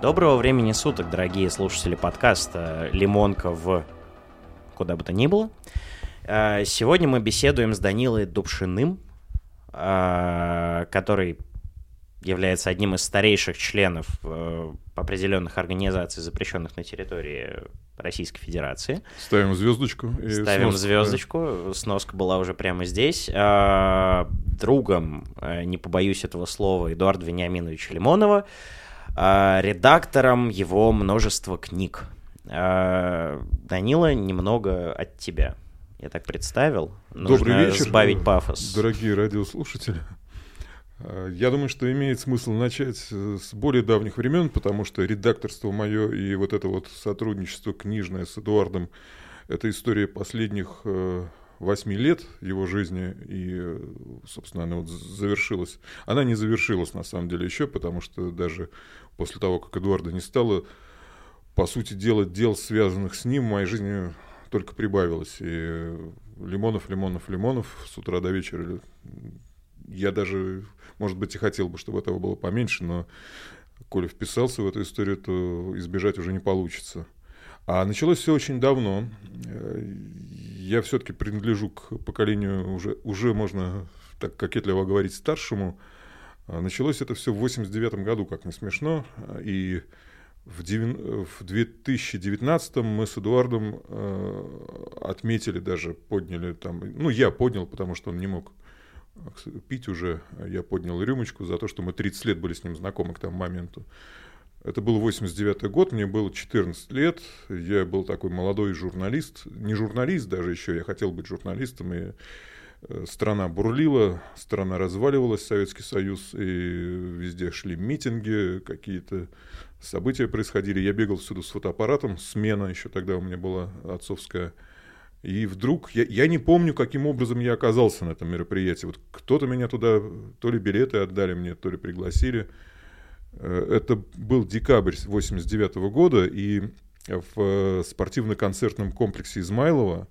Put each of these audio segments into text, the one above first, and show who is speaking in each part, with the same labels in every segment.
Speaker 1: Доброго времени суток, дорогие слушатели подкаста «Лимонка в куда бы то ни было». А, сегодня мы беседуем с Данилой Дубшиным, а, который является одним из старейших членов э, определенных организаций, запрещенных на территории Российской Федерации.
Speaker 2: Ставим звездочку.
Speaker 1: Ставим сноска, звездочку. Да. Сноска была уже прямо здесь. А, другом, э, не побоюсь этого слова, Эдуарда Вениаминовича Лимонова, редактором его множества книг. А, Данила, немного от тебя. Я так представил.
Speaker 2: Нужно Добрый вечер,
Speaker 1: сбавить пафос.
Speaker 2: Дорогие радиослушатели. Э, я думаю, что имеет смысл начать э, с более давних времен, потому что редакторство мое и вот это вот сотрудничество книжное с Эдуардом – это история последних э, восьми лет его жизни, и, собственно, она вот завершилась. Она не завершилась, на самом деле, еще, потому что даже после того, как Эдуарда не стало, по сути дела, дел, связанных с ним, в моей жизни только прибавилось. И Лимонов, Лимонов, Лимонов с утра до вечера я даже, может быть, и хотел бы, чтобы этого было поменьше, но коли вписался в эту историю, то избежать уже не получится. А началось все очень давно. Я все-таки принадлежу к поколению уже, уже можно так кокетливо говорить старшему. Началось это все в 89 году, как не смешно. И в, 9, в 2019 мы с Эдуардом э, отметили даже, подняли там, ну я поднял, потому что он не мог пить уже, я поднял рюмочку за то, что мы 30 лет были с ним знакомы к тому моменту. Это был 89 год, мне было 14 лет, я был такой молодой журналист, не журналист даже еще, я хотел быть журналистом, и э, страна бурлила, страна разваливалась, Советский Союз, и везде шли митинги, какие-то события происходили. Я бегал всюду с фотоаппаратом, смена еще тогда у меня была отцовская, и вдруг, я, я не помню, каким образом я оказался на этом мероприятии. Вот кто-то меня туда, то ли билеты отдали мне, то ли пригласили. Э, это был декабрь 89 года, и в э, спортивно-концертном комплексе Измайлова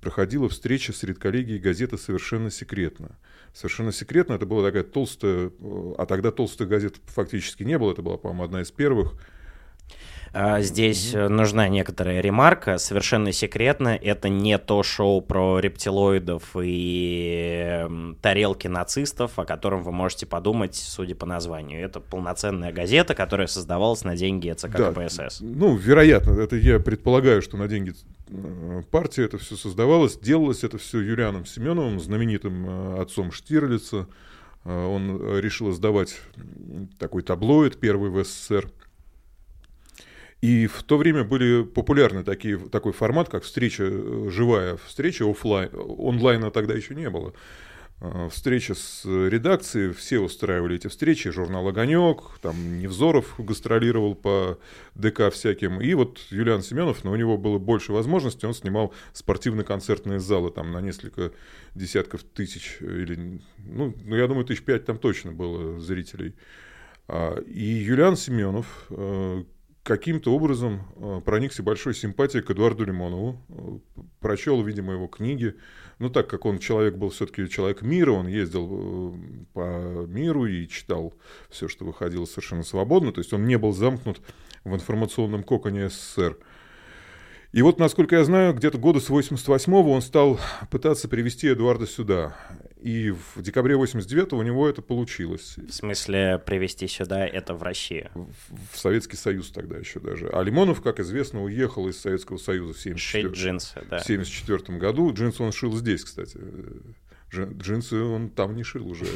Speaker 2: проходила встреча с редколлегией газеты «Совершенно секретно». «Совершенно секретно» — это была такая толстая, э, а тогда толстых газет фактически не было, это была, по-моему, одна из первых —
Speaker 1: здесь mm-hmm. нужна некоторая ремарка. Совершенно секретно, это не то шоу про рептилоидов и тарелки нацистов, о котором вы можете подумать, судя по названию. Это полноценная газета, которая создавалась на деньги ЦК да, КПСС.
Speaker 2: Ну, вероятно, это я предполагаю, что на деньги э, партии это все создавалось. Делалось это все Юлианом Семеновым, знаменитым э, отцом Штирлица. Он решил издавать такой таблоид, первый в СССР – и в то время были популярны такие, такой формат, как встреча, э, живая встреча офлайн. Онлайна тогда еще не было. А, встреча с редакцией, все устраивали эти встречи, журнал «Огонек», там Невзоров гастролировал по ДК всяким, и вот Юлиан Семенов, но у него было больше возможностей, он снимал спортивно-концертные залы там на несколько десятков тысяч, или, ну, ну я думаю, тысяч пять там точно было зрителей. А, и Юлиан Семенов, э, каким-то образом э, проникся большой симпатией к Эдуарду Лимонову, э, прочел, видимо, его книги. Ну, так как он человек был все-таки человек мира, он ездил э, по миру и читал все, что выходило совершенно свободно, то есть он не был замкнут в информационном коконе СССР. И вот, насколько я знаю, где-то года с 88-го он стал пытаться привести Эдуарда сюда. И в декабре 89-го у него это получилось.
Speaker 1: В смысле, привести сюда это в Россию?
Speaker 2: В, в Советский Союз тогда еще даже. А Лимонов, как известно, уехал из Советского Союза в 74...
Speaker 1: джинсы, да.
Speaker 2: в 74 году. Джинсы он шил здесь, кстати. Джинсы он там не шил уже.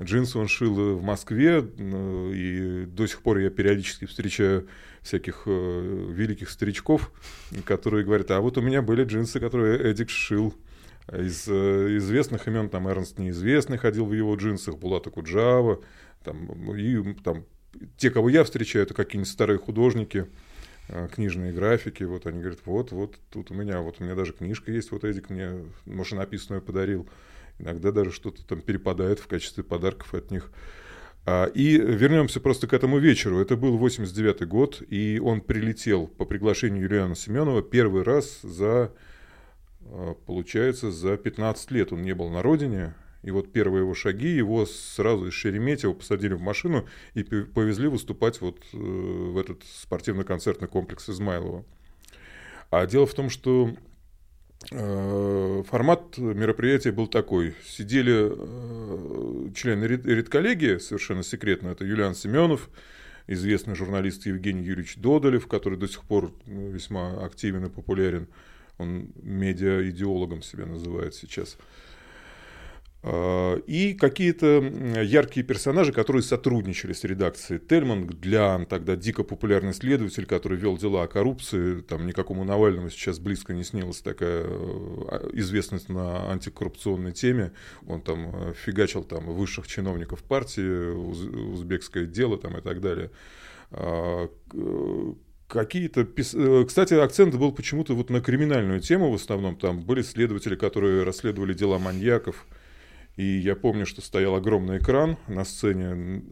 Speaker 2: Джинсы он шил в Москве, и до сих пор я периодически встречаю всяких э, великих старичков, которые говорят, а вот у меня были джинсы, которые Эдик шил. Из э, известных имен там Эрнст Неизвестный ходил в его джинсах, Булата Куджава, там, и там те, кого я встречаю, это какие-нибудь старые художники, э, книжные графики, вот они говорят, вот, вот тут у меня, вот у меня даже книжка есть, вот Эдик мне машинописную подарил, иногда даже что-то там перепадает в качестве подарков от них. А, и вернемся просто к этому вечеру. Это был 89 год, и он прилетел по приглашению Юлиана Семенова первый раз за, получается, за 15 лет. Он не был на родине, И вот первые его шаги, его сразу из Шереметьево посадили в машину и повезли выступать вот э, в этот спортивно-концертный комплекс Измайлова. А дело в том, что э, формат мероприятия был такой. Сидели э, члены редколлегии, совершенно секретно, это Юлиан Семенов, известный журналист Евгений Юрьевич Додолев, который до сих пор весьма активен и популярен. Он медиа-идеологом себя называет сейчас. А, и какие-то яркие персонажи, которые сотрудничали с редакцией. Тельман Глян, тогда дико популярный следователь, который вел дела о коррупции. Там никакому Навальному сейчас близко не снилась такая а, известность на антикоррупционной теме. Он там э, фигачил там высших чиновников партии, узбекское дело там и так далее а, какие-то... Э, кстати, акцент был почему-то вот на криминальную тему в основном. Там были следователи, которые расследовали дела маньяков, и я помню, что стоял огромный экран на сцене,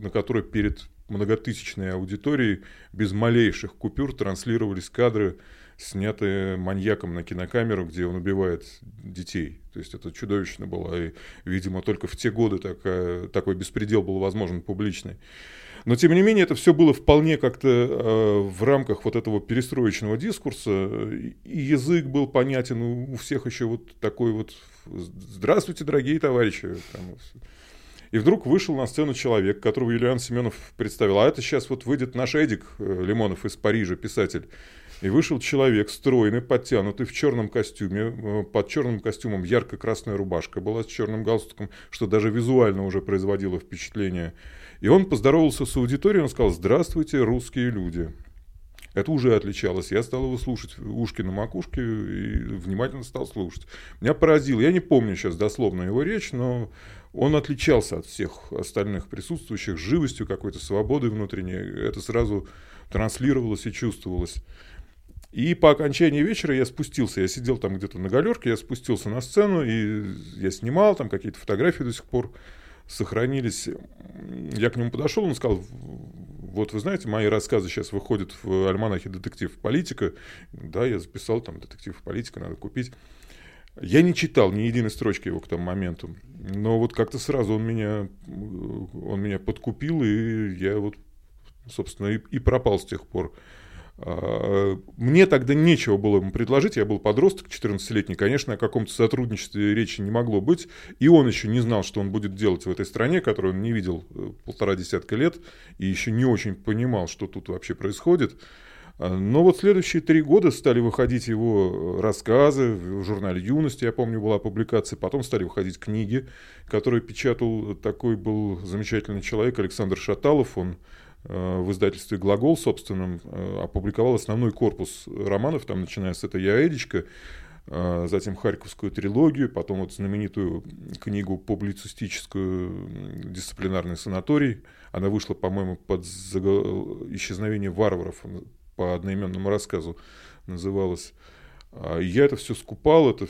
Speaker 2: на которой перед многотысячной аудиторией без малейших купюр транслировались кадры, снятые маньяком на кинокамеру, где он убивает детей. То есть это чудовищно было. И, видимо, только в те годы такая, такой беспредел был возможен публичный. Но, тем не менее, это все было вполне как-то э, в рамках вот этого перестроечного дискурса. И язык был понятен у всех еще вот такой вот «Здравствуйте, дорогие товарищи!» там, и вдруг вышел на сцену человек, которого Юлиан Семенов представил. А это сейчас вот выйдет наш Эдик э, Лимонов из Парижа, писатель. И вышел человек, стройный, подтянутый, в черном костюме. Э, под черным костюмом ярко-красная рубашка была с черным галстуком, что даже визуально уже производило впечатление. И он поздоровался с аудиторией, он сказал «Здравствуйте, русские люди». Это уже отличалось. Я стал его слушать, ушки на макушке, и внимательно стал слушать. Меня поразило. Я не помню сейчас дословно его речь, но он отличался от всех остальных присутствующих живостью, какой-то свободой внутренней. Это сразу транслировалось и чувствовалось. И по окончании вечера я спустился, я сидел там где-то на галерке, я спустился на сцену, и я снимал там какие-то фотографии до сих пор сохранились. Я к нему подошел, он сказал, вот вы знаете, мои рассказы сейчас выходят в альманахе «Детектив политика». Да, я записал там «Детектив политика», надо купить. Я не читал ни единой строчки его к тому моменту. Но вот как-то сразу он меня, он меня подкупил, и я вот, собственно, и, и пропал с тех пор. А, мне тогда нечего было ему предложить, я был подросток 14-летний, конечно, о каком-то сотрудничестве речи не могло быть, и он еще не знал, что он будет делать в этой стране, которую он не видел э, полтора десятка лет, и еще не очень понимал, что тут вообще происходит. А, но вот следующие три года стали выходить его рассказы, в журнале «Юность», я помню, была публикация, потом стали выходить книги, которые печатал такой был замечательный человек Александр Шаталов, он Э, в издательстве «Глагол» собственном э, опубликовал основной корпус романов, там, начиная с «Это я, Эдичка», э, затем Харьковскую трилогию, потом вот знаменитую книгу публицистическую «Дисциплинарный санаторий». Она вышла, по-моему, под «Исчезновение варваров» по одноименному рассказу называлась. А я это все скупал, это,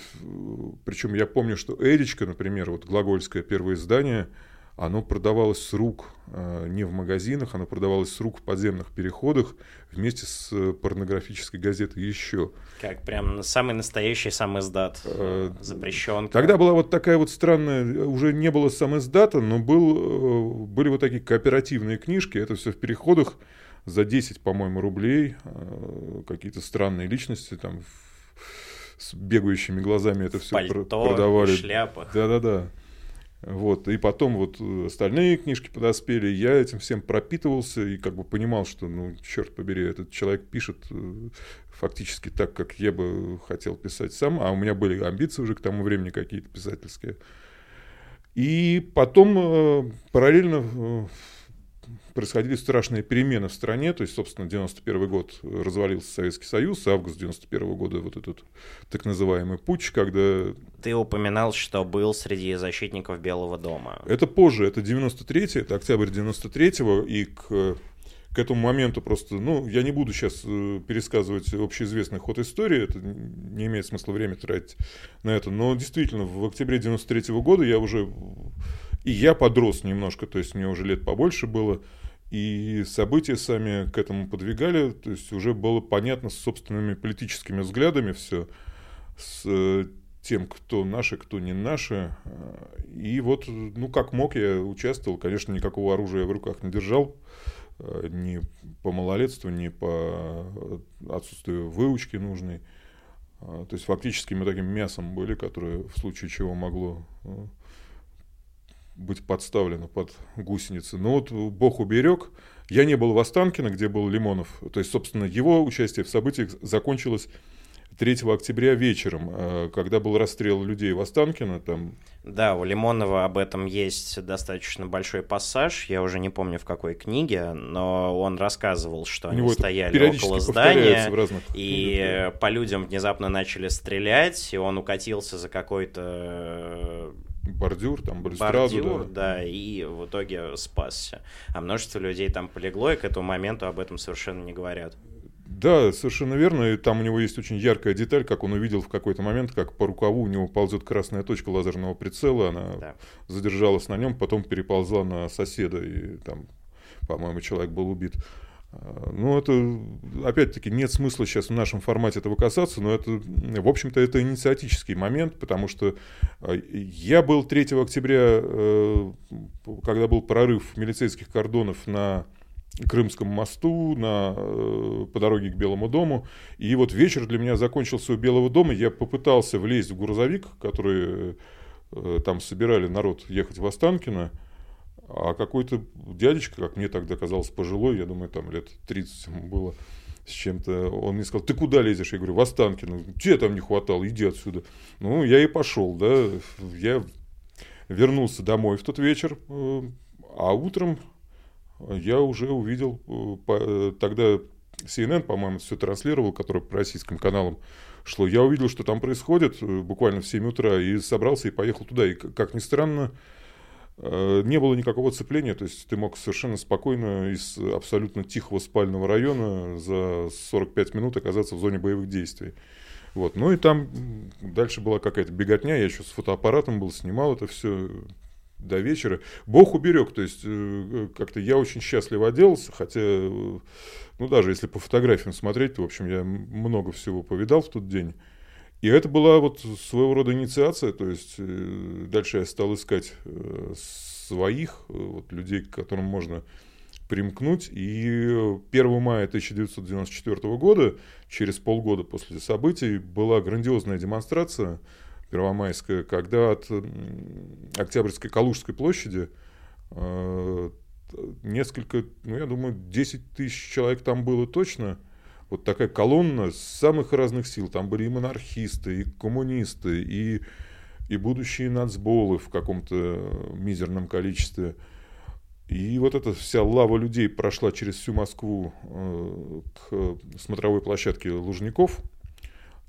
Speaker 2: причем я помню, что Эдичка, например, вот глагольское первое издание – оно продавалось с рук э, не в магазинах, оно продавалось с рук в подземных переходах вместе с э, порнографической газетой еще.
Speaker 1: Как прям самый настоящий сам издат, э, запрещен.
Speaker 2: Тогда была вот такая вот странная, уже не было сам издата, но был, были вот такие кооперативные книжки, это все в переходах за 10, по-моему, рублей, какие-то странные личности там с бегающими глазами это все
Speaker 1: Пальто,
Speaker 2: продавали.
Speaker 1: шляпа.
Speaker 2: Да-да-да. Вот, и потом вот э, остальные книжки подоспели, я этим всем пропитывался и как бы понимал, что, ну, черт побери, этот человек пишет э, фактически так, как я бы хотел писать сам, а у меня были амбиции уже к тому времени какие-то писательские. И потом э, параллельно происходили страшные перемены в стране, то есть, собственно, 91 год развалился Советский Союз, август 91 года вот этот так называемый путч, когда...
Speaker 1: Ты упоминал, что был среди защитников Белого дома.
Speaker 2: Это позже, это 93-й, это октябрь 93-го, и к к этому моменту просто, ну, я не буду сейчас э, пересказывать общеизвестный ход истории, это не имеет смысла время тратить на это, но действительно, в октябре 93 -го года я уже, и я подрос немножко, то есть мне уже лет побольше было, и события сами к этому подвигали, то есть уже было понятно с собственными политическими взглядами все, с тем, кто наши, кто не наши. И вот, ну, как мог, я участвовал. Конечно, никакого оружия в руках не держал. Ни по малолетству, ни по отсутствию выучки нужной. То есть фактически мы таким мясом были, которое в случае чего могло быть подставлено под гусеницы. Но вот Бог уберег. Я не был в Останкино, где был Лимонов. То есть, собственно, его участие в событиях закончилось 3 октября вечером, э, когда был расстрел людей в Останкино. Там...
Speaker 1: Да, у Лимонова об этом есть достаточно большой пассаж. Я уже не помню в какой книге, но он рассказывал, что они стояли около здания, и по людям внезапно начали стрелять, и он укатился за какой-то
Speaker 2: бордюр, там, балюстраду.
Speaker 1: Бордюр, да. да, и в итоге спасся. А множество людей там полегло, и к этому моменту об этом совершенно не говорят.
Speaker 2: Да, совершенно верно. И там у него есть очень яркая деталь, как он увидел в какой-то момент, как по рукаву у него ползет красная точка лазерного прицела, она да. задержалась на нем, потом переползла на соседа, и там, по-моему, человек был убит. Ну, это, опять-таки, нет смысла сейчас в нашем формате этого касаться, но это, в общем-то, это инициатический момент, потому что э, я был 3 октября, э, когда был прорыв милицейских кордонов на Крымском мосту, на, э, по дороге к Белому дому, и вот вечер для меня закончился у Белого дома, я попытался влезть в грузовик, который там собирали народ ехать в Останкино, а какой-то дядечка, как мне тогда казалось, пожилой, я думаю, там лет 30 ему было с чем-то, он мне сказал, ты куда лезешь? Я говорю, в Останкино. Тебе там не хватало, иди отсюда. Ну, я и пошел, да. Я вернулся домой в тот вечер, э, а утром я уже увидел, э, тогда CNN, по-моему, все транслировал, который по российским каналам шло. Я увидел, что там происходит э, буквально в 7 утра, и собрался и поехал туда. И, как ни странно, Э, не было никакого цепления, то есть ты мог совершенно спокойно из абсолютно тихого спального района за 45 минут оказаться в зоне боевых действий. Вот. Ну и там дальше была какая-то беготня, я еще с фотоаппаратом был, снимал это все до вечера. Бог уберег, то есть э, как-то я очень счастливо оделся, хотя, ну даже если по фотографиям смотреть, то, в общем, я много всего повидал в тот день. И это была вот своего рода инициация, то есть э, дальше я стал искать э, своих, э, вот, людей, к которым можно примкнуть. И 1 мая 1994 года, через полгода после событий, была грандиозная демонстрация первомайская, когда от Октябрьской Калужской площади несколько, ну я думаю, 10 тысяч человек там было точно – вот такая колонна самых разных сил. Там были и монархисты, и коммунисты, и, и будущие нацболы в каком-то мизерном количестве. И вот эта вся лава людей прошла через всю Москву э, к смотровой площадке Лужников.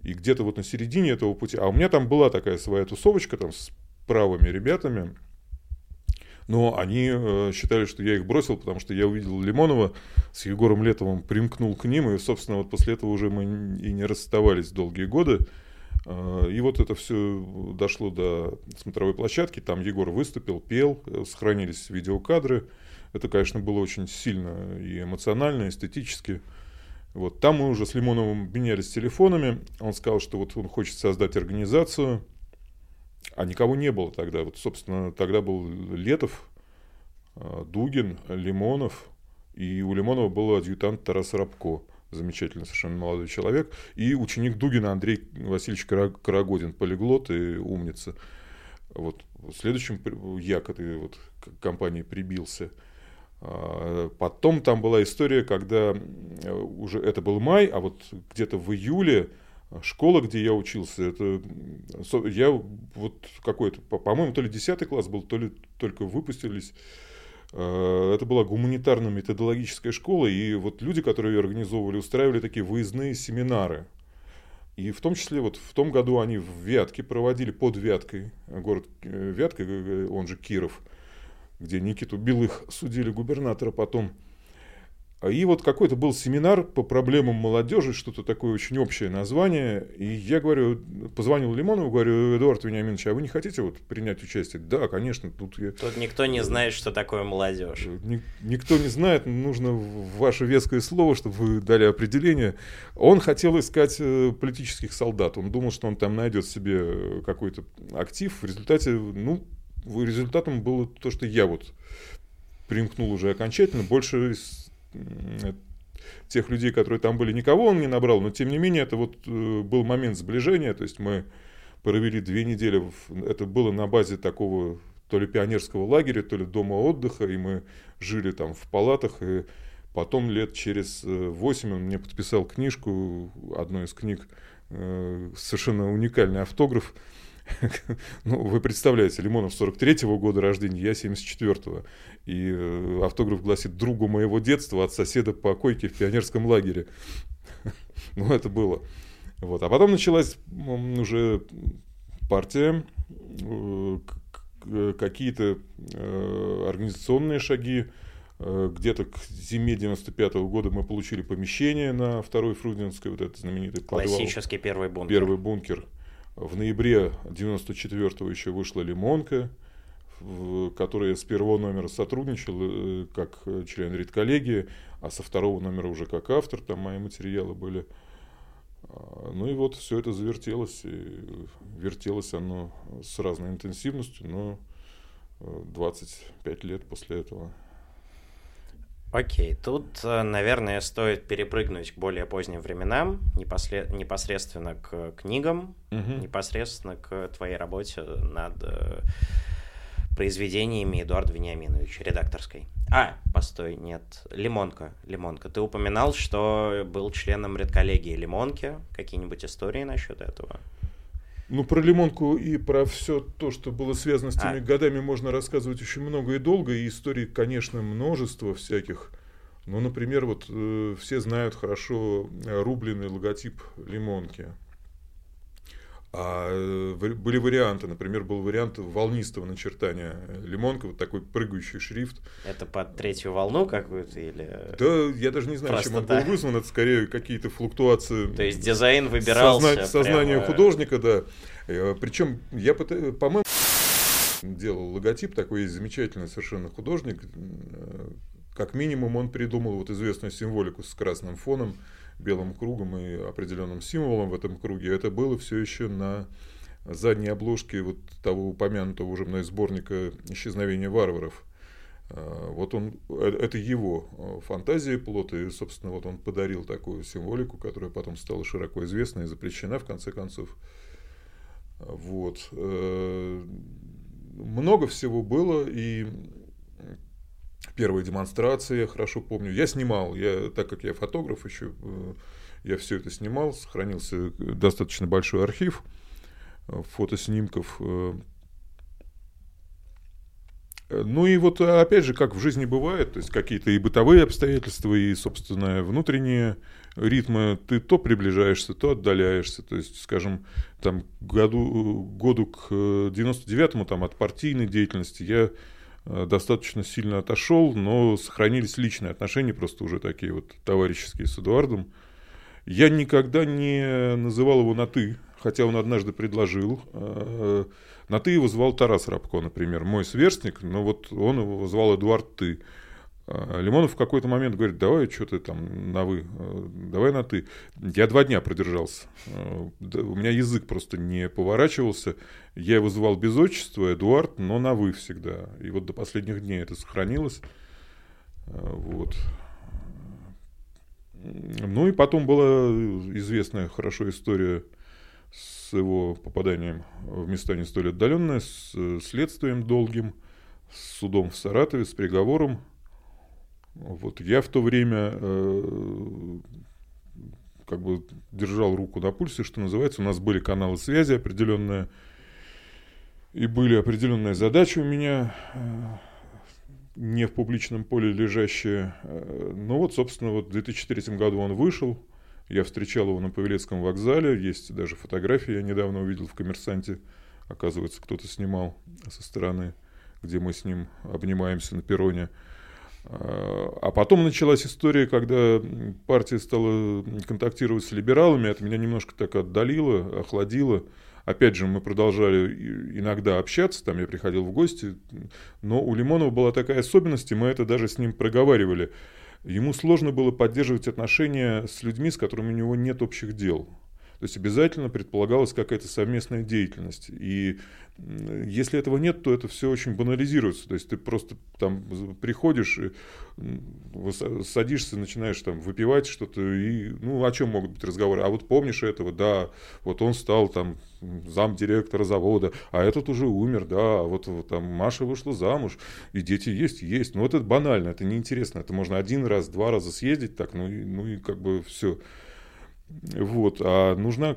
Speaker 2: И где-то вот на середине этого пути... А у меня там была такая своя тусовочка там с правыми ребятами – но они э, считали, что я их бросил, потому что я увидел Лимонова с Егором Летовым, примкнул к ним, и, собственно, вот после этого уже мы и не расставались долгие годы. Э, и вот это все дошло до смотровой площадки, там Егор выступил, пел, э, сохранились видеокадры. Это, конечно, было очень сильно и эмоционально, и эстетически. Вот. Там мы уже с Лимоновым менялись телефонами. Он сказал, что вот он хочет создать организацию – а никого не было тогда. Вот, собственно, тогда был Летов, а, Дугин, Лимонов, и у Лимонова был адъютант Тарас Рабко, замечательный совершенно молодой человек, и ученик Дугина Андрей Васильевич Карагодин, полиглот и умница. Вот следующим я к этой вот компании прибился. А, потом там была история, когда уже это был май, а вот где-то в июле Школа, где я учился, это я вот какой-то, по-моему, то ли 10 класс был, то ли только выпустились. Э, это была гуманитарно-методологическая школа, и вот люди, которые ее организовывали, устраивали такие выездные семинары. И в том числе вот в том году они в Вятке проводили под Вяткой, город э, Вятка, он же Киров, где Никиту Белых судили губернатора потом. И вот какой-то был семинар по проблемам молодежи, что-то такое очень общее название. И я говорю, позвонил Лимонову, говорю, Эдуард Вениаминович, а вы не хотите вот принять участие? Да, конечно. Тут, я...
Speaker 1: тут никто не знает, что такое молодежь.
Speaker 2: Ник- никто не знает, нужно ваше веское слово, чтобы вы дали определение. Он хотел искать э, политических солдат. Он думал, что он там найдет себе какой-то актив. В результате, ну, результатом было то, что я вот примкнул уже окончательно. Больше тех людей, которые там были, никого он не набрал, но тем не менее это вот э, был момент сближения, то есть мы провели две недели, это было на базе такого то ли пионерского лагеря, то ли дома отдыха, и мы жили там в палатах, и потом лет через э, восемь он мне подписал книжку, одну из книг, э, совершенно уникальный автограф, ну, вы представляете, Лимонов 43-го года рождения, я 74-го. И э, автограф гласит «Другу моего детства от соседа по койке в пионерском лагере». ну, это было. Вот. А потом началась уже партия, э, какие-то э, организационные шаги. Где-то к зиме 95 -го года мы получили помещение на второй Фрудинской, вот этот знаменитый
Speaker 1: подвал. Классический первый бункер.
Speaker 2: Первый бункер в ноябре 94-го еще вышла «Лимонка», которая с первого номера сотрудничала э, как член редколлегии, а со второго номера уже как автор, там мои материалы были. А, ну и вот все это завертелось, и вертелось оно с разной интенсивностью, но 25 э, лет после этого
Speaker 1: Окей, тут, э, наверное, стоит перепрыгнуть к более поздним временам, непослед... непосредственно к книгам, угу. непосредственно к твоей работе над э, произведениями Эдуарда Вениаминовича, редакторской. А, постой, нет, Лимонка, Лимонка. Ты упоминал, что был членом редколлегии Лимонки. Какие-нибудь истории насчет этого?
Speaker 2: Ну, про лимонку и про все то, что было связано с теми а. годами, можно рассказывать очень много и долго. И историй, конечно, множество всяких. Ну, например, вот э, все знают хорошо э, рубленый логотип лимонки. А э, были варианты, например, был вариант волнистого начертания лимонка, вот такой прыгающий шрифт.
Speaker 1: Это под третью волну какую-то или...
Speaker 2: Да, я даже не знаю, Просто чем он был вызван, это скорее какие-то флуктуации...
Speaker 1: То есть дизайн выбирался
Speaker 2: созна... Сознание прямо... художника, да. Э, Причем я, по-моему, делал логотип, такой замечательный совершенно художник. Э, как минимум он придумал вот известную символику с красным фоном, белым кругом и определенным символом в этом круге. Это было все еще на задней обложке вот того упомянутого уже мной сборника «Исчезновение варваров». А, вот он, э, это его э, фантазия плод, и, собственно, вот он подарил такую символику, которая потом стала широко известна и запрещена, в конце концов. Вот. Э, много всего было, и первые демонстрации, я хорошо помню. Я снимал, я, так как я фотограф еще, э, я все это снимал, сохранился достаточно большой архив э, фотоснимков. Э. Ну и вот опять же, как в жизни бывает, то есть какие-то и бытовые обстоятельства, и, собственно, внутренние ритмы, ты то приближаешься, то отдаляешься. То есть, скажем, там году, году к 99-му там, от партийной деятельности я Э, достаточно сильно отошел, но сохранились личные отношения, просто уже такие вот товарищеские с Эдуардом. Я никогда не называл его на «ты», хотя он однажды предложил. Э, на «ты» его звал Тарас Рабко, например, мой сверстник, но вот он его звал Эдуард «ты». А, Лимонов в какой-то момент говорит, давай что ты там на вы, э, давай на ты. Я два дня продержался. Э, у меня язык просто не поворачивался. Я его звал без отчества, Эдуард, но на вы всегда. И вот до последних дней это сохранилось. Э, вот. Ну и потом была известная хорошо история с его попаданием в места не столь отдаленные, с следствием долгим, с судом в Саратове, с приговором вот я в то время э, как бы держал руку на пульсе, что называется. У нас были каналы связи определенные, и были определенные задачи у меня, э, не в публичном поле лежащие. Э, ну вот, собственно, вот в 2003 году он вышел. Я встречал его на Павелецком вокзале. Есть даже фотографии, я недавно увидел в «Коммерсанте». Оказывается, кто-то снимал со стороны, где мы с ним обнимаемся на перроне. А потом началась история, когда партия стала контактировать с либералами, это меня немножко так отдалило, охладило. Опять же, мы продолжали иногда общаться, там я приходил в гости, но у Лимонова была такая особенность, и мы это даже с ним проговаривали. Ему сложно было поддерживать отношения с людьми, с которыми у него нет общих дел. То есть обязательно предполагалась какая-то совместная деятельность. И если этого нет, то это все очень банализируется. То есть ты просто там приходишь, садишься, начинаешь там выпивать что-то, и ну о чем могут быть разговоры? А вот помнишь этого, да, вот он стал там зам директора завода, а этот уже умер, да, а вот, вот там Маша вышла замуж, и дети есть, есть. Ну вот это банально, это неинтересно, это можно один раз, два раза съездить так, ну, и, ну и как бы все. Вот. А нужна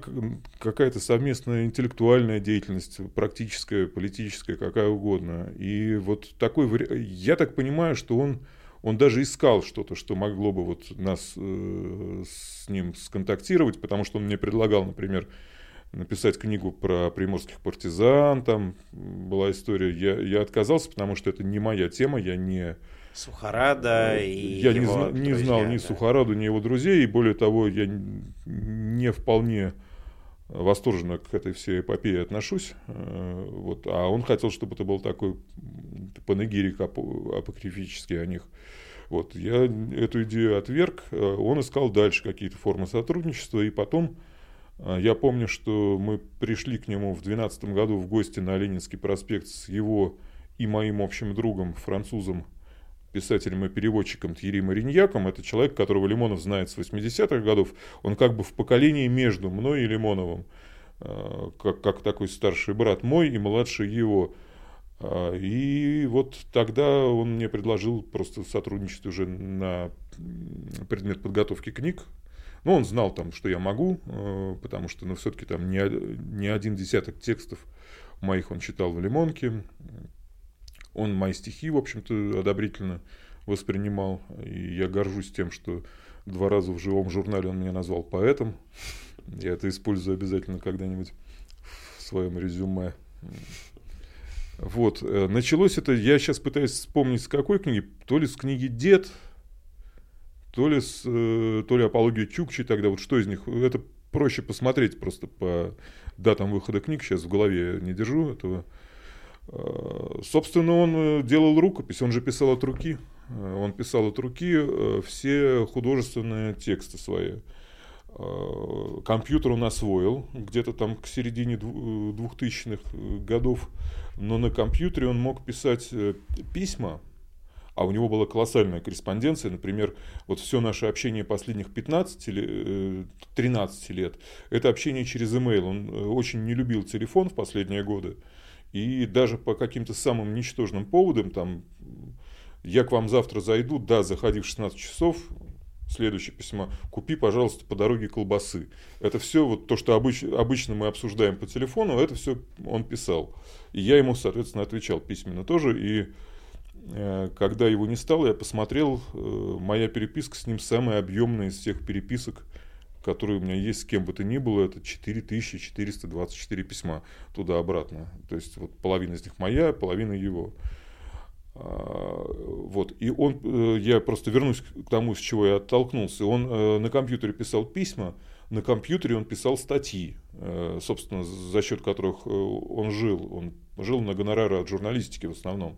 Speaker 2: какая-то совместная интеллектуальная деятельность, практическая, политическая, какая угодно. И вот такой вариант... Я так понимаю, что он, он даже искал что-то, что могло бы вот нас э, с ним сконтактировать, потому что он мне предлагал, например, написать книгу про приморских партизан, там была история. Я, я отказался, потому что это не моя тема, я не
Speaker 1: Сухарада и
Speaker 2: Я
Speaker 1: его
Speaker 2: не, зна- не
Speaker 1: друзья,
Speaker 2: знал ни
Speaker 1: да.
Speaker 2: Сухараду, ни его друзей, и более того, я не вполне восторженно к этой всей эпопее отношусь. Э, Вот. А он хотел, чтобы это был такой панегирик апо- апокрифический о них. Вот. Я эту идею отверг. Э, Он искал дальше какие-то формы сотрудничества, и потом э, я помню, что мы пришли к нему в 2012 году в гости на Ленинский проспект с его и моим общим другом, французом, писателем и переводчиком Тьерри Мариньяком. Это человек, которого Лимонов знает с 80-х годов. Он как бы в поколении между мной и Лимоновым. Э, Как, как такой старший брат мой и младший его. А, И вот тогда он мне предложил просто сотрудничать уже на предмет подготовки книг. Ну, он знал там, что я могу, э, потому что, ну, все-таки там не, не один десяток текстов моих он читал в Лимонке. Он мои стихи, в общем-то, одобрительно воспринимал. И я горжусь тем, что два раза в живом журнале он меня назвал поэтом. Я это использую обязательно когда-нибудь в своем резюме. Вот. э, Началось это, я сейчас пытаюсь вспомнить, с какой книги. То ли с книги «Дед», то ли, с, э, то ли апологию Чукчи тогда. Вот что из них? Это проще посмотреть просто по датам выхода книг. Сейчас в голове не держу этого. Э, Собственно, он э, делал рукопись, он же писал от руки. Э, Он писал от руки все художественные тексты свои. Компьютер он освоил где-то там к середине дву- э, 2000-х э, годов, но на компьютере он мог писать письма, а у него была колоссальная корреспонденция. Например, вот все наше общение последних 15 или э, 13 лет, это общение через email. Он очень не любил телефон в последние годы. И даже по каким-то самым ничтожным поводам, там, я к вам завтра зайду, да, заходи в 16 часов, следующее письмо, купи, пожалуйста, по дороге колбасы. Это все вот то, что обыч- обычно мы обсуждаем по телефону, это все он писал. И я ему, соответственно, отвечал письменно тоже. И э, когда его не стало, я посмотрел, э, моя переписка с ним самая объемная из всех переписок, которые у меня есть с кем бы то ни было, это 4424 письма туда-обратно. То есть вот половина из них моя, половина его. А, Вот. И он, э, я просто вернусь к тому, с чего я оттолкнулся. Он э, на компьютере писал письма, на компьютере он писал статьи, э, собственно, за счет которых он жил. Он жил на гонорары от журналистики в основном.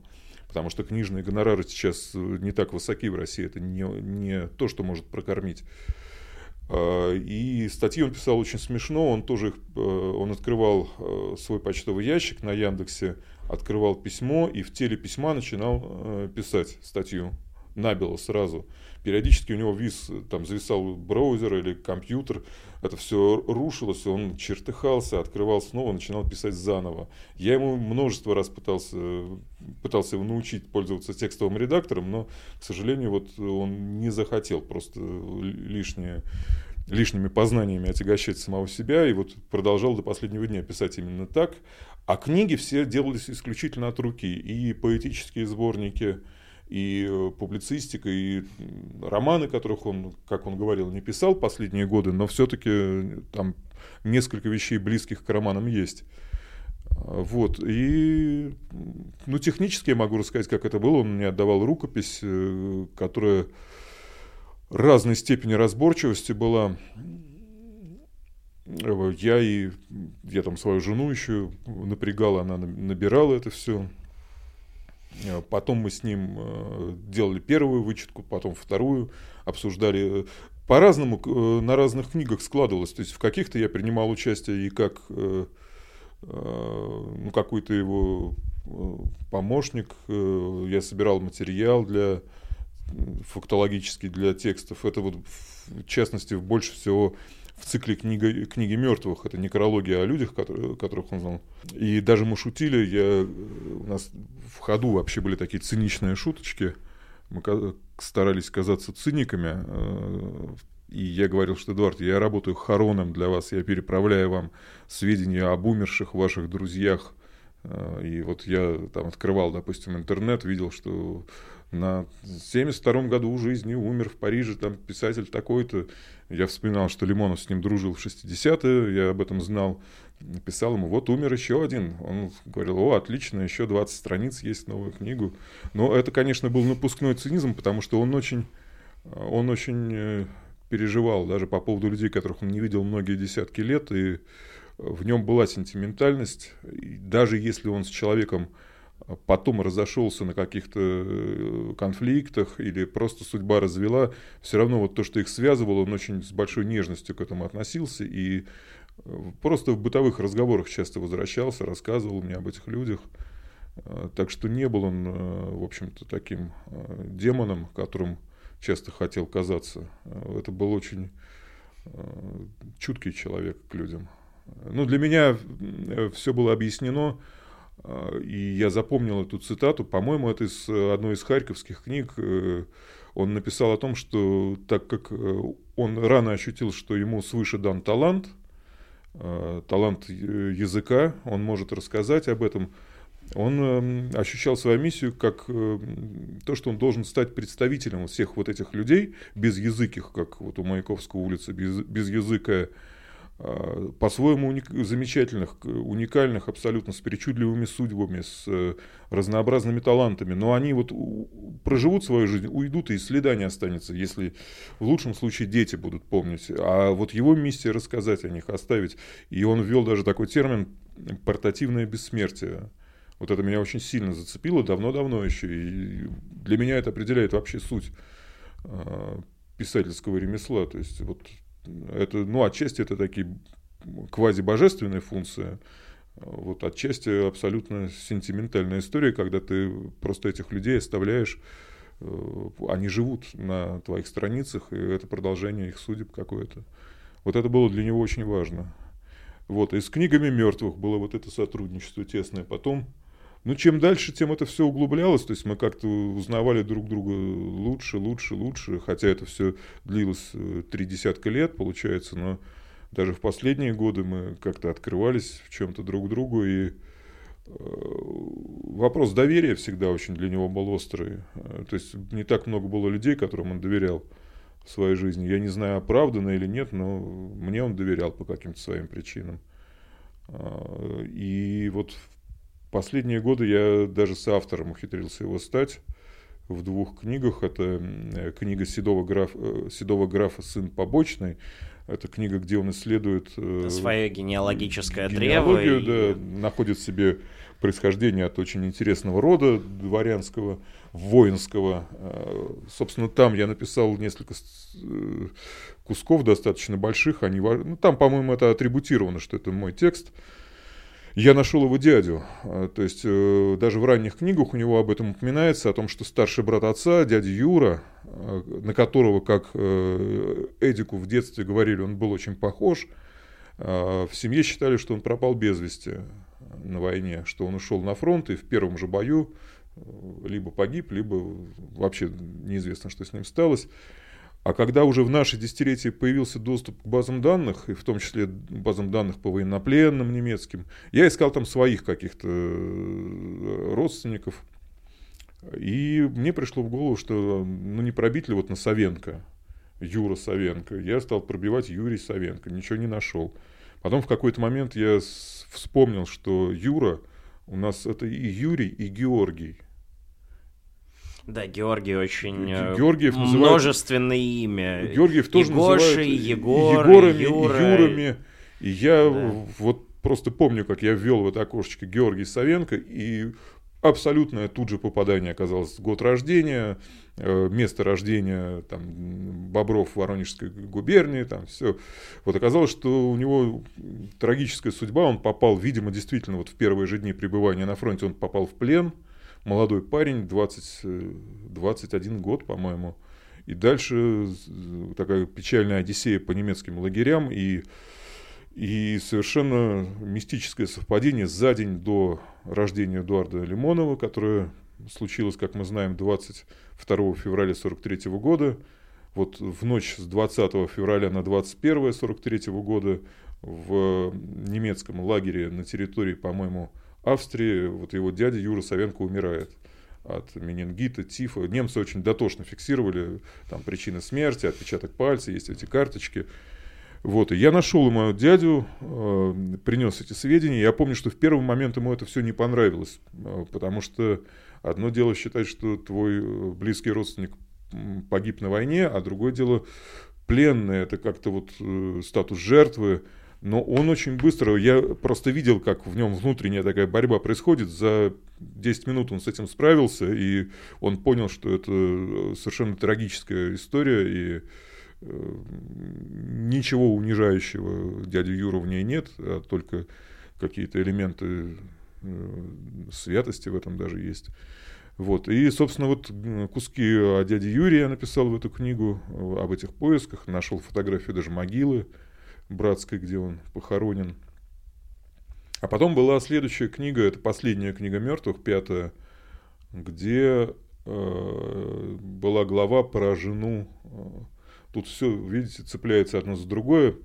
Speaker 2: Потому что книжные гонорары сейчас не так высоки в России. Это не, не то, что может прокормить. А, И статьи он писал очень смешно. Он тоже их, э, он открывал э, свой почтовый ящик на Яндексе, открывал письмо и в теле письма начинал э, писать статью набело сразу. Периодически у него вис, там зависал браузер или компьютер, это все рушилось, он чертыхался, открывал снова, начинал писать заново. Я ему множество раз пытался, пытался его научить пользоваться текстовым редактором, но, к сожалению, вот он не захотел просто лишнее лишними познаниями отягощать самого себя, и вот продолжал до последнего дня писать именно так. А книги все делались исключительно от руки. И поэтические сборники, и э, публицистика, и романы, которых он, как он говорил, не писал последние годы, но все-таки там несколько вещей близких к романам есть. Вот, и, ну, технически я могу рассказать, как это было. Он мне отдавал рукопись, э, которая разной степени разборчивости была. Я и я там свою жену еще напрягала, она набирала это все. Потом мы с ним э, делали первую вычетку, потом вторую, обсуждали. По-разному э, на разных книгах складывалось. То есть в каких-то я принимал участие и как Э, ну, какой-то его э, помощник, э, я собирал материал для фактологический для текстов. Это вот в частности больше всего в цикле книга, книги мертвых. Это некрология о людях, которые, которых он знал. И даже мы шутили, я, у нас в ходу вообще были такие циничные шуточки. Мы старались казаться циниками и я говорил, что, Эдуард, я работаю хороном для вас, я переправляю вам сведения об умерших ваших друзьях. Э, и вот я там открывал, допустим, интернет, видел, что на 72 году жизни умер в Париже там писатель такой-то. Я вспоминал, что Лимонов с ним дружил в 60-е, я об этом знал. Писал ему, вот умер еще один. Он говорил, о, отлично, еще 20 страниц есть новую книгу. Но это, конечно, был напускной цинизм, потому что он очень, он очень э, переживал даже по поводу людей, которых он не видел многие десятки лет, и в нем была сентиментальность, и даже если он с человеком потом разошелся на каких-то э, конфликтах или просто судьба развела, все равно вот то, что их связывало, он очень с большой нежностью к этому относился и э, просто в бытовых разговорах часто возвращался, рассказывал мне об этих людях. Э, так что не был он, в общем-то, таким демоном, которым часто хотел казаться. Это был очень чуткий человек к людям. Ну, для меня все было объяснено, и я запомнил эту цитату. По-моему, это из одной из харьковских книг. Он написал о том, что так как он рано ощутил, что ему свыше дан талант, талант языка, он может рассказать об этом – он э, ощущал свою миссию как э, то, что он должен стать представителем всех вот этих людей, без языких, как вот у Маяковского улицы, без, без языка, э, по-своему уник, замечательных, уникальных, абсолютно с причудливыми судьбами, с э, разнообразными талантами. Но они вот проживут свою жизнь, уйдут, и следа не останется, если в лучшем случае дети будут помнить. А вот его миссия рассказать о них, оставить. И он ввел даже такой термин «портативное бессмертие». Вот это меня очень сильно зацепило давно-давно еще. И для меня это определяет вообще суть э, писательского ремесла. То есть вот это, ну, отчасти это такие квази-божественные функции, вот отчасти абсолютно сентиментальная история, когда ты просто этих людей оставляешь, э, они живут на твоих страницах, и это продолжение их судеб какое-то. Вот это было для него очень важно. Вот, и с книгами мертвых было вот это сотрудничество тесное. Потом ну, чем дальше, тем это все углублялось, то есть мы как-то узнавали друг друга лучше, лучше, лучше, хотя это все длилось э, три десятка лет, получается, но даже в последние годы мы как-то открывались в чем-то друг другу, и э, вопрос доверия всегда очень для него был острый. Э, то есть не так много было людей, которым он доверял в своей жизни. Я не знаю, оправданно или нет, но мне он доверял по каким-то своим причинам. И вот Последние годы я даже с автором ухитрился его стать в двух книгах. Это книга Седого, граф, э, Седого графа «Сын побочный». Это книга, где он исследует...
Speaker 1: Э, Свое генеалогическое древо.
Speaker 2: Да, и... находит себе происхождение от очень интересного рода дворянского, воинского. Э, собственно, там я написал несколько кусков достаточно больших. Они, ну, там, по-моему, это атрибутировано, что это мой текст. Я нашел его дядю. А, то есть э, даже в ранних книгах у него об этом упоминается, о том, что старший брат отца, дядя Юра, а, на которого, как э, Эдику в детстве говорили, он был очень похож, а, в семье считали, что он пропал без вести на войне, что он ушел на фронт и в первом же бою э, либо погиб, либо вообще неизвестно, что с ним сталось. А когда уже в наше десятилетие появился доступ к базам данных, и в том числе базам данных по военнопленным немецким, я искал там своих каких-то э, родственников. И мне пришло в голову, что ну не пробить ли вот на Савенко, Юра Савенко. Я стал пробивать Юрий Савенко, ничего не нашел. Потом в какой-то момент я вспомнил, что Юра, у нас это и Юрий, и Георгий.
Speaker 1: Да, Георгий очень э, Георгиев множественное имя.
Speaker 2: Георгиев тоже
Speaker 1: и Гошей,
Speaker 2: называют
Speaker 1: Егор,
Speaker 2: Егорами,
Speaker 1: Юра.
Speaker 2: Юрами. И я да. вот просто помню, как я ввел в это окошечко Георгий Савенко, и абсолютное тут же попадание оказалось. Год рождения, э, место рождения, там, Бобров Воронежской губернии, там все. Вот оказалось, что у него трагическая судьба, он попал, видимо, действительно, вот в первые же дни пребывания на фронте он попал в плен, молодой парень, 20, 21 э, год, по-моему. И дальше такая печальная одиссея по немецким лагерям. И, и совершенно мистическое совпадение за день до рождения Эдуарда Лимонова, которое случилось, как мы знаем, 22 февраля 1943 года. Вот в ночь с 20 февраля на 21 1943 года в немецком лагере на территории, по-моему, Австрии вот его дядя Юра Савенко умирает от менингита, тифа. Немцы очень дотошно фиксировали там причины смерти, отпечаток пальца, есть эти карточки. Вот, и я нашел моего дядю, э, принес эти сведения. Я помню, что в первый момент ему это все не понравилось, э, потому что одно дело считать, что твой э, близкий родственник погиб на войне, а другое дело пленный, это как-то вот э, статус жертвы. Но он очень быстро, я просто видел, как в нем внутренняя такая борьба происходит. За 10 минут он с этим справился, и он понял, что это э, совершенно трагическая история, и э, ничего унижающего дяди Юру в ней нет, а только какие-то элементы э, святости в этом даже есть. Вот. И, собственно, вот куски о дяде Юрии я написал в эту книгу, об этих поисках, нашел фотографию даже могилы, братской, где он похоронен. А потом была следующая книга, это последняя книга мертвых, пятая, где э, была глава про жену. Тут все, видите, цепляется одно за другое.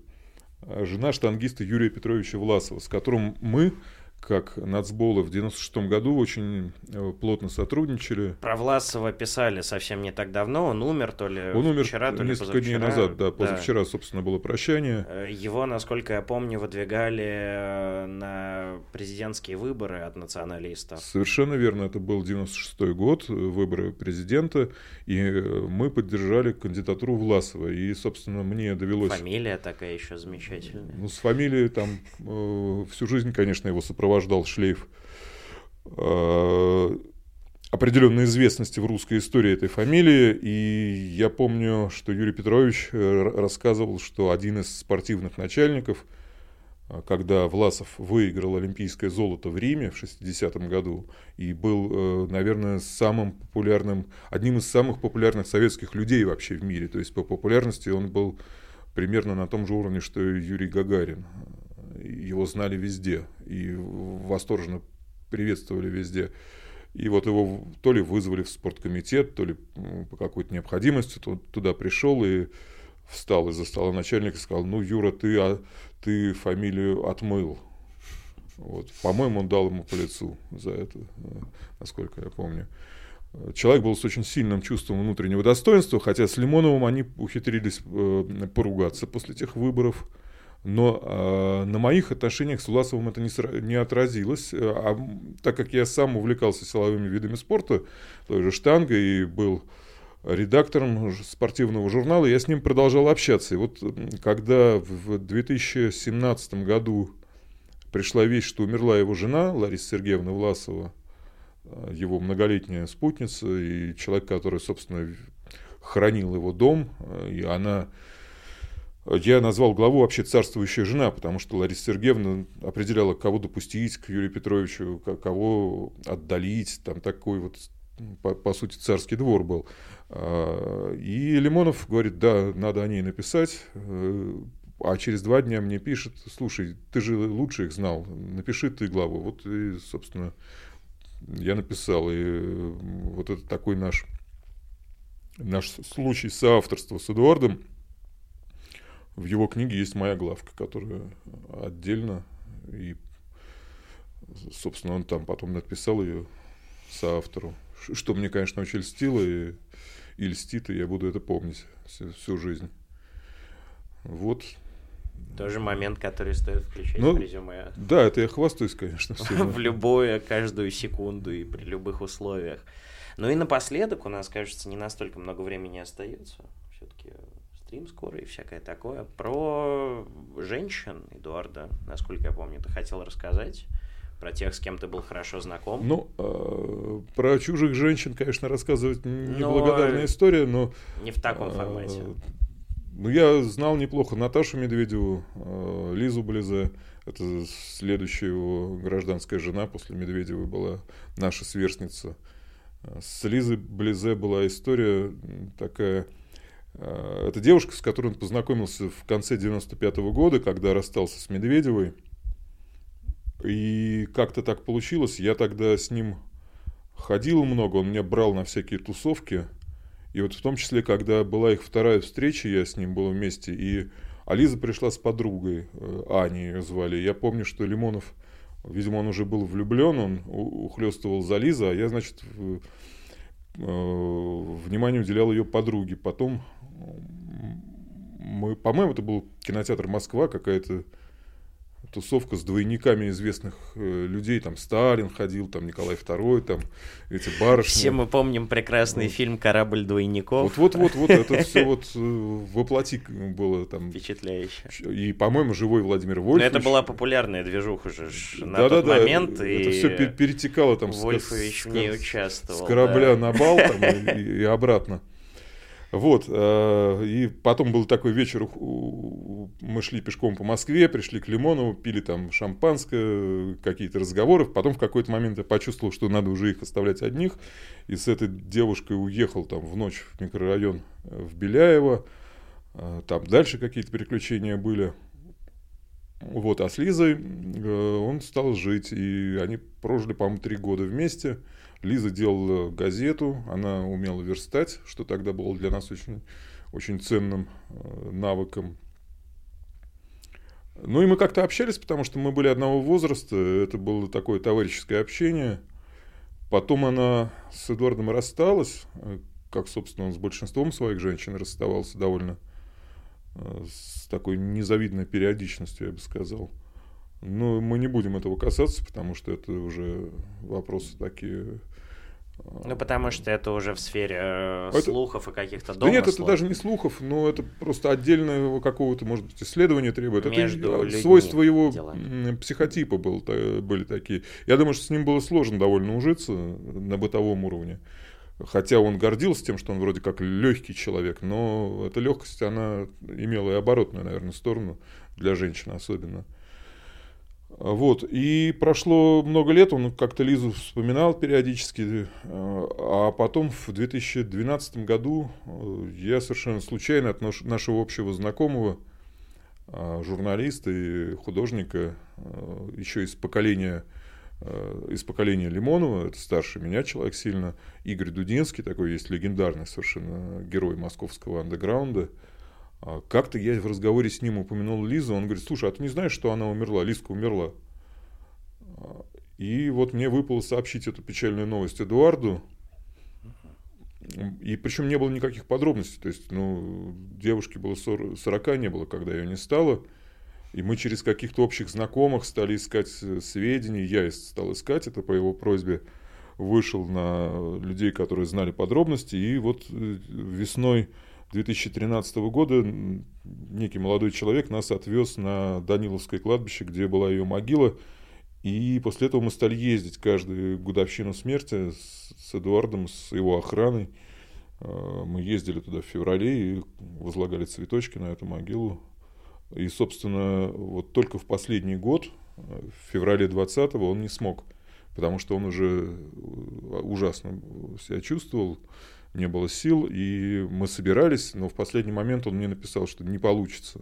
Speaker 2: Жена штангиста Юрия Петровича Власова, с которым мы как нацболы в 96 году очень э, плотно сотрудничали.
Speaker 1: Про Власова писали совсем не так давно, он умер то ли
Speaker 2: он умер
Speaker 1: вчера, то
Speaker 2: ли несколько позавчера. дней назад, да, позавчера, да. собственно, было прощание.
Speaker 1: Э, его, насколько я помню, выдвигали э, на президентские выборы от националистов.
Speaker 2: Совершенно верно, это был 96 год, выборы президента, и мы поддержали кандидатуру Власова, и, собственно, мне довелось...
Speaker 1: Фамилия такая еще замечательная.
Speaker 2: Ну, с фамилией там э, всю жизнь, конечно, его сопровождали сопровождал шлейф э, определенной известности в русской истории этой фамилии. И я помню, что Юрий Петрович э, рассказывал, что один из спортивных начальников, э, когда Власов выиграл олимпийское золото в Риме в 60-м году и был, наверное, самым популярным, одним из самых популярных советских людей вообще в мире. То есть по популярности он был примерно на том же уровне, что и Юрий Гагарин его знали везде и восторженно приветствовали везде. И вот его то ли вызвали в спорткомитет, то ли по какой-то необходимости туда пришел и встал из-за стола начальника и сказал, ну, Юра, ты, а, ты фамилию отмыл. Вот. По-моему, он дал ему по лицу за это, э, насколько я помню. Человек был с очень сильным чувством внутреннего достоинства, хотя с Лимоновым они ухитрились э, поругаться после тех выборов. Но э, на моих отношениях с Уласовым это не, не отразилось. А так как я сам увлекался силовыми видами спорта, той же штангой, и был редактором спортивного журнала, я с ним продолжал общаться. И вот когда в 2017 году пришла вещь, что умерла его жена, Лариса Сергеевна Власова, а, его многолетняя спутница и человек, который, собственно, хранил его дом, а, и она я назвал главу вообще «Царствующая жена», потому что Лариса Сергеевна определяла, кого допустить к Юрию Петровичу, кого отдалить. Там такой вот, по, по сути, царский двор был. А, и Лимонов говорит, да, надо о ней написать. А через два дня мне пишет, слушай, ты же лучше их знал, напиши ты главу. Вот и, собственно, я написал. И вот это такой наш, наш случай соавторства с Эдуардом – в его книге есть моя главка, которая отдельно, и, собственно, он там потом написал ее соавтору, что мне, конечно, очень льстило и, и льстит, и я буду это помнить всю, всю жизнь. Вот,
Speaker 1: Тоже момент, который стоит включить
Speaker 2: Ну,
Speaker 1: в резюме.
Speaker 2: Да, это я хвастаюсь, конечно.
Speaker 1: В любую, каждую секунду и при любых условиях. Ну и напоследок у нас, кажется, не настолько много времени остается. Все-таки стрим скоро и всякое такое. Про женщин, Эдуарда, насколько я помню, ты хотел рассказать. Про тех, с кем ты был хорошо знаком.
Speaker 2: Ну, э, про чужих женщин, конечно, рассказывать н-
Speaker 1: Но-
Speaker 2: неблагодарная история, но...
Speaker 1: Не в таком
Speaker 2: э,
Speaker 1: формате.
Speaker 2: Ну, я знал неплохо Наташу Медведеву, э, Лизу Близе. Это следующая его гражданская жена после Медведевой была наша сверстница. Э, С Лизой Близе была история такая... э, Это девушка, с которой он познакомился в конце 95 года, когда расстался с Медведевой. И как-то так получилось, я тогда с ним ходил много, он меня брал на всякие тусовки. И вот в том числе, когда была их вторая встреча, я с ним был вместе, и Ализа пришла с подругой, э, Аней ее звали. Я помню, что Лимонов, видимо, он уже был влюблен, он у- ухлёстывал за Лиза, а я, значит, э, внимание уделял ее подруге. Потом мы, по-моему, это был кинотеатр Москва, какая-то тусовка с двойниками известных э, людей, там Сталин ходил, там Николай II, там эти барышни.
Speaker 1: Все мы помним прекрасный
Speaker 2: Вот.
Speaker 1: фильм «Корабль двойников».
Speaker 2: Вот, вот, вот, вот, это все вот э, воплоти было там.
Speaker 1: Впечатляюще.
Speaker 2: И, по-моему, живой Владимир
Speaker 1: Но
Speaker 2: Вольфович.
Speaker 1: это была популярная движуха же на
Speaker 2: Да,
Speaker 1: тот
Speaker 2: да, да,
Speaker 1: момент,
Speaker 2: это
Speaker 1: и
Speaker 2: все перетекало там с-
Speaker 1: Вольфович
Speaker 2: с, с-
Speaker 1: участвовал.
Speaker 2: с корабля
Speaker 1: да.
Speaker 2: на бал там, и, и обратно. Вот, э, и потом был такой вечер, мы шли пешком по Москве, пришли к Лимонову, пили там шампанское, какие-то разговоры, потом в какой-то момент я почувствовал, что надо уже их оставлять одних, и с этой девушкой уехал там в ночь в микрорайон э, в Беляево, Э, там дальше какие-то приключения были. Вот, а с Лизой э, он стал жить, и они прожили, по-моему, три года вместе. Лиза делала газету, она умела верстать, что тогда было для нас очень, очень ценным э, навыком. Ну и мы как-то общались, потому что мы были одного возраста, это было такое товарищеское общение. Потом она с Эдуардом рассталась, э, как, собственно, он с большинством своих женщин расставался довольно такой незавидной периодичностью, я бы сказал. Но мы не будем этого касаться, потому что это уже вопросы такие... э,
Speaker 1: Ну, потому что это уже в сфере э,
Speaker 2: Это-
Speaker 1: слухов и каких-то
Speaker 2: Да нет, это
Speaker 1: домыслов.
Speaker 2: даже не слухов, но это просто отдельного какого-то, может быть, исследования требует.
Speaker 1: Между
Speaker 2: это
Speaker 1: людьми
Speaker 2: свойства его
Speaker 1: дела.
Speaker 2: м, психотипа был, были такие. Я думаю, что с ним было сложно довольно ужиться на бытовом уровне. Хотя он гордился тем, что он вроде как легкий человек, но эта легкость, она имела и оборотную, наверное, сторону для женщин особенно. Вот, и прошло много лет, он как-то Лизу вспоминал периодически, а потом в 2012 году э, я совершенно случайно от наш- нашего общего знакомого, э, журналиста и художника, э, еще из поколения, из поколения Лимонова, это старше меня человек сильно, Игорь Дудинский, такой есть легендарный совершенно герой московского андеграунда, а Как-то я в разговоре с ним упомянул Лизу, он говорит, слушай, а ты не знаешь, что она умерла? Лизка умерла. А, И вот мне выпало сообщить эту печальную новость Эдуарду. И причем не было никаких подробностей. То есть, ну, девушке было 40, 40 не было, когда ее не стало. И мы через каких-то общих знакомых стали искать э, сведения. Я стал искать это по его просьбе. Вышел на людей, которые знали подробности. И вот э, весной 2013 года некий молодой человек нас отвез на Даниловское кладбище, где была ее могила. И после этого мы стали ездить каждую годовщину смерти с, Эдуардом, с его охраной. Э, Мы ездили туда в феврале и возлагали цветочки на эту могилу. И, собственно, вот только в последний год, в феврале 20-го, он не смог, потому что он уже э, ужасно себя чувствовал, не было сил, и мы собирались, но в последний момент он мне написал, что не получится.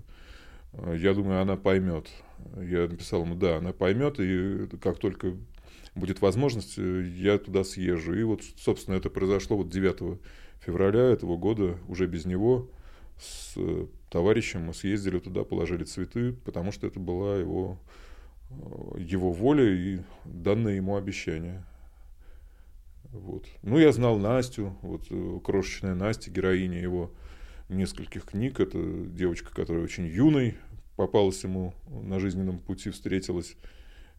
Speaker 2: Э, Я думаю, она поймет. Я написал ему, да, она поймет, и как только будет возможность, э, я туда съезжу. И вот, собственно, это произошло вот 9 февраля этого года, уже без него, с товарищем мы съездили туда, положили цветы, потому что это была его, э, его воля и данное ему обещание. Вот. Ну, я знал Настю, вот э, крошечная Настя, героиня его нескольких книг. Это девочка, которая очень юной попалась ему на жизненном пути, встретилась,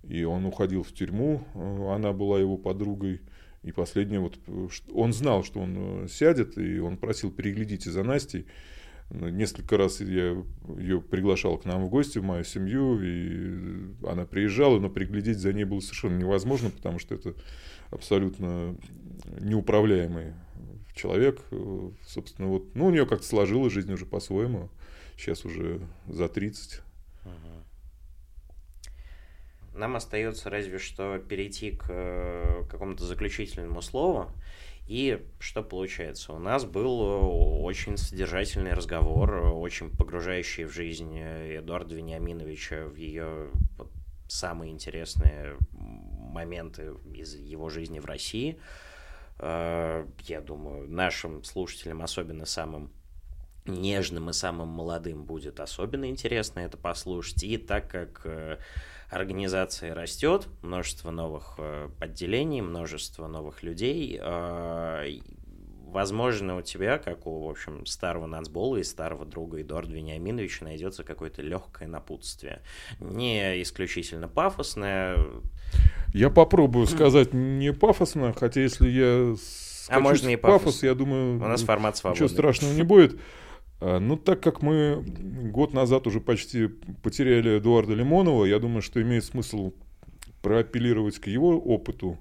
Speaker 2: и он уходил в тюрьму, она была его подругой, и последнее, вот, он знал, что он сядет, и он просил переглядите за Настей, Несколько раз я ее приглашал к нам в гости, в мою семью, и она приезжала, но приглядеть за ней было совершенно невозможно, потому что это абсолютно неуправляемый человек. Собственно, вот, ну, у нее как-то сложилась жизнь уже по-своему. Сейчас уже за 30.
Speaker 1: Нам остается разве что перейти к э, какому-то заключительному слову. И что получается? У нас был э, очень содержательный разговор, очень погружающий в жизнь э, Эдуарда Вениаминовича, в ее вот, самые интересные моменты из его жизни в России. Э, я думаю, нашим слушателям, особенно самым нежным и самым молодым, будет особенно интересно это послушать. И так как организация растет, множество новых э, подделений, множество новых людей. Э, возможно, у тебя, как у, в общем, старого нацбола и старого друга Эдуарда Вениаминовича, найдется какое-то легкое напутствие. Не исключительно пафосное.
Speaker 2: Я попробую сказать не пафосно, хотя если я
Speaker 1: а можно и пафос.
Speaker 2: пафос, я думаю,
Speaker 1: у нас формат свободный.
Speaker 2: Ничего страшного не будет. А, ну, так как мы год назад уже почти потеряли Эдуарда Лимонова, я думаю, что имеет смысл проапеллировать к его опыту.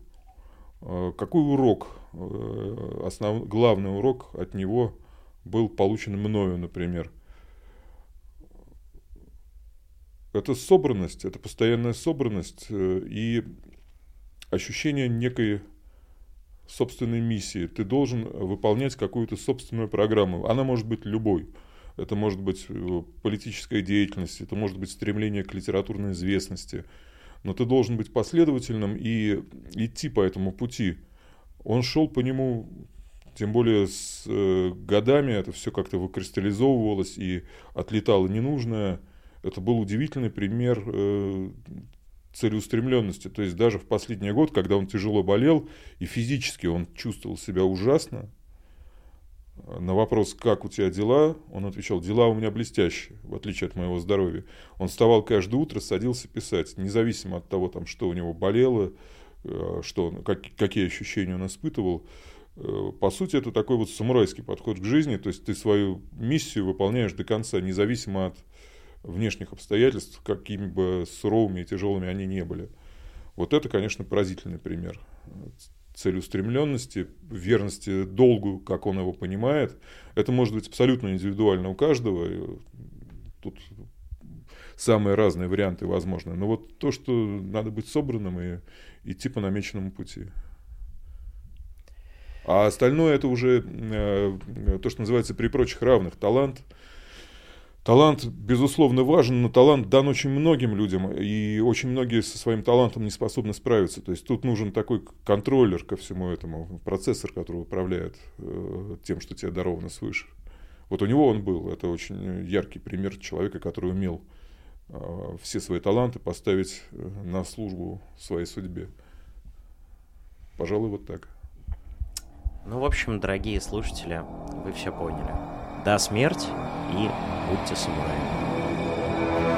Speaker 2: А, какой урок, э, основ, главный урок от него был получен мною, например? Это собранность, это постоянная собранность э, и ощущение некой собственной миссии. Ты должен выполнять какую-то собственную программу. Она может быть любой. Это может быть э, политическая деятельность, это может быть стремление к литературной известности. Но ты должен быть последовательным и идти по этому пути. Он шел по нему, тем более с э, годами это все как-то выкристаллизовывалось и отлетало ненужное. Это был удивительный пример э, целеустремленности. То есть даже в последний год, когда он тяжело болел, и физически он чувствовал себя ужасно, на вопрос, как у тебя дела, он отвечал, дела у меня блестящие, в отличие от моего здоровья. Он вставал каждое утро, садился писать, независимо от того, там, что у него болело, э, что, как, какие ощущения он испытывал. Э, по сути, это такой вот самурайский подход к жизни, то есть ты свою миссию выполняешь до конца, независимо от внешних обстоятельств, какими бы суровыми и тяжелыми они не были. Вот это, конечно, поразительный пример целеустремленности, верности долгу, как он его понимает. Это может быть абсолютно индивидуально у каждого. Тут самые разные варианты возможны. Но вот то, что надо быть собранным и идти по намеченному пути. А остальное это уже э, то, что называется при прочих равных талант – Талант, безусловно, важен, но талант дан очень многим людям, и очень многие со своим талантом не способны справиться. То есть тут нужен такой контроллер ко всему этому, процессор, который управляет э, тем, что тебе даровано свыше. Вот у него он был. Это очень яркий пример человека, который умел э, все свои таланты поставить э, на службу своей судьбе. Пожалуй, вот так.
Speaker 1: Ну, в общем, дорогие слушатели, вы все поняли. Да, смерть и будьте самураями.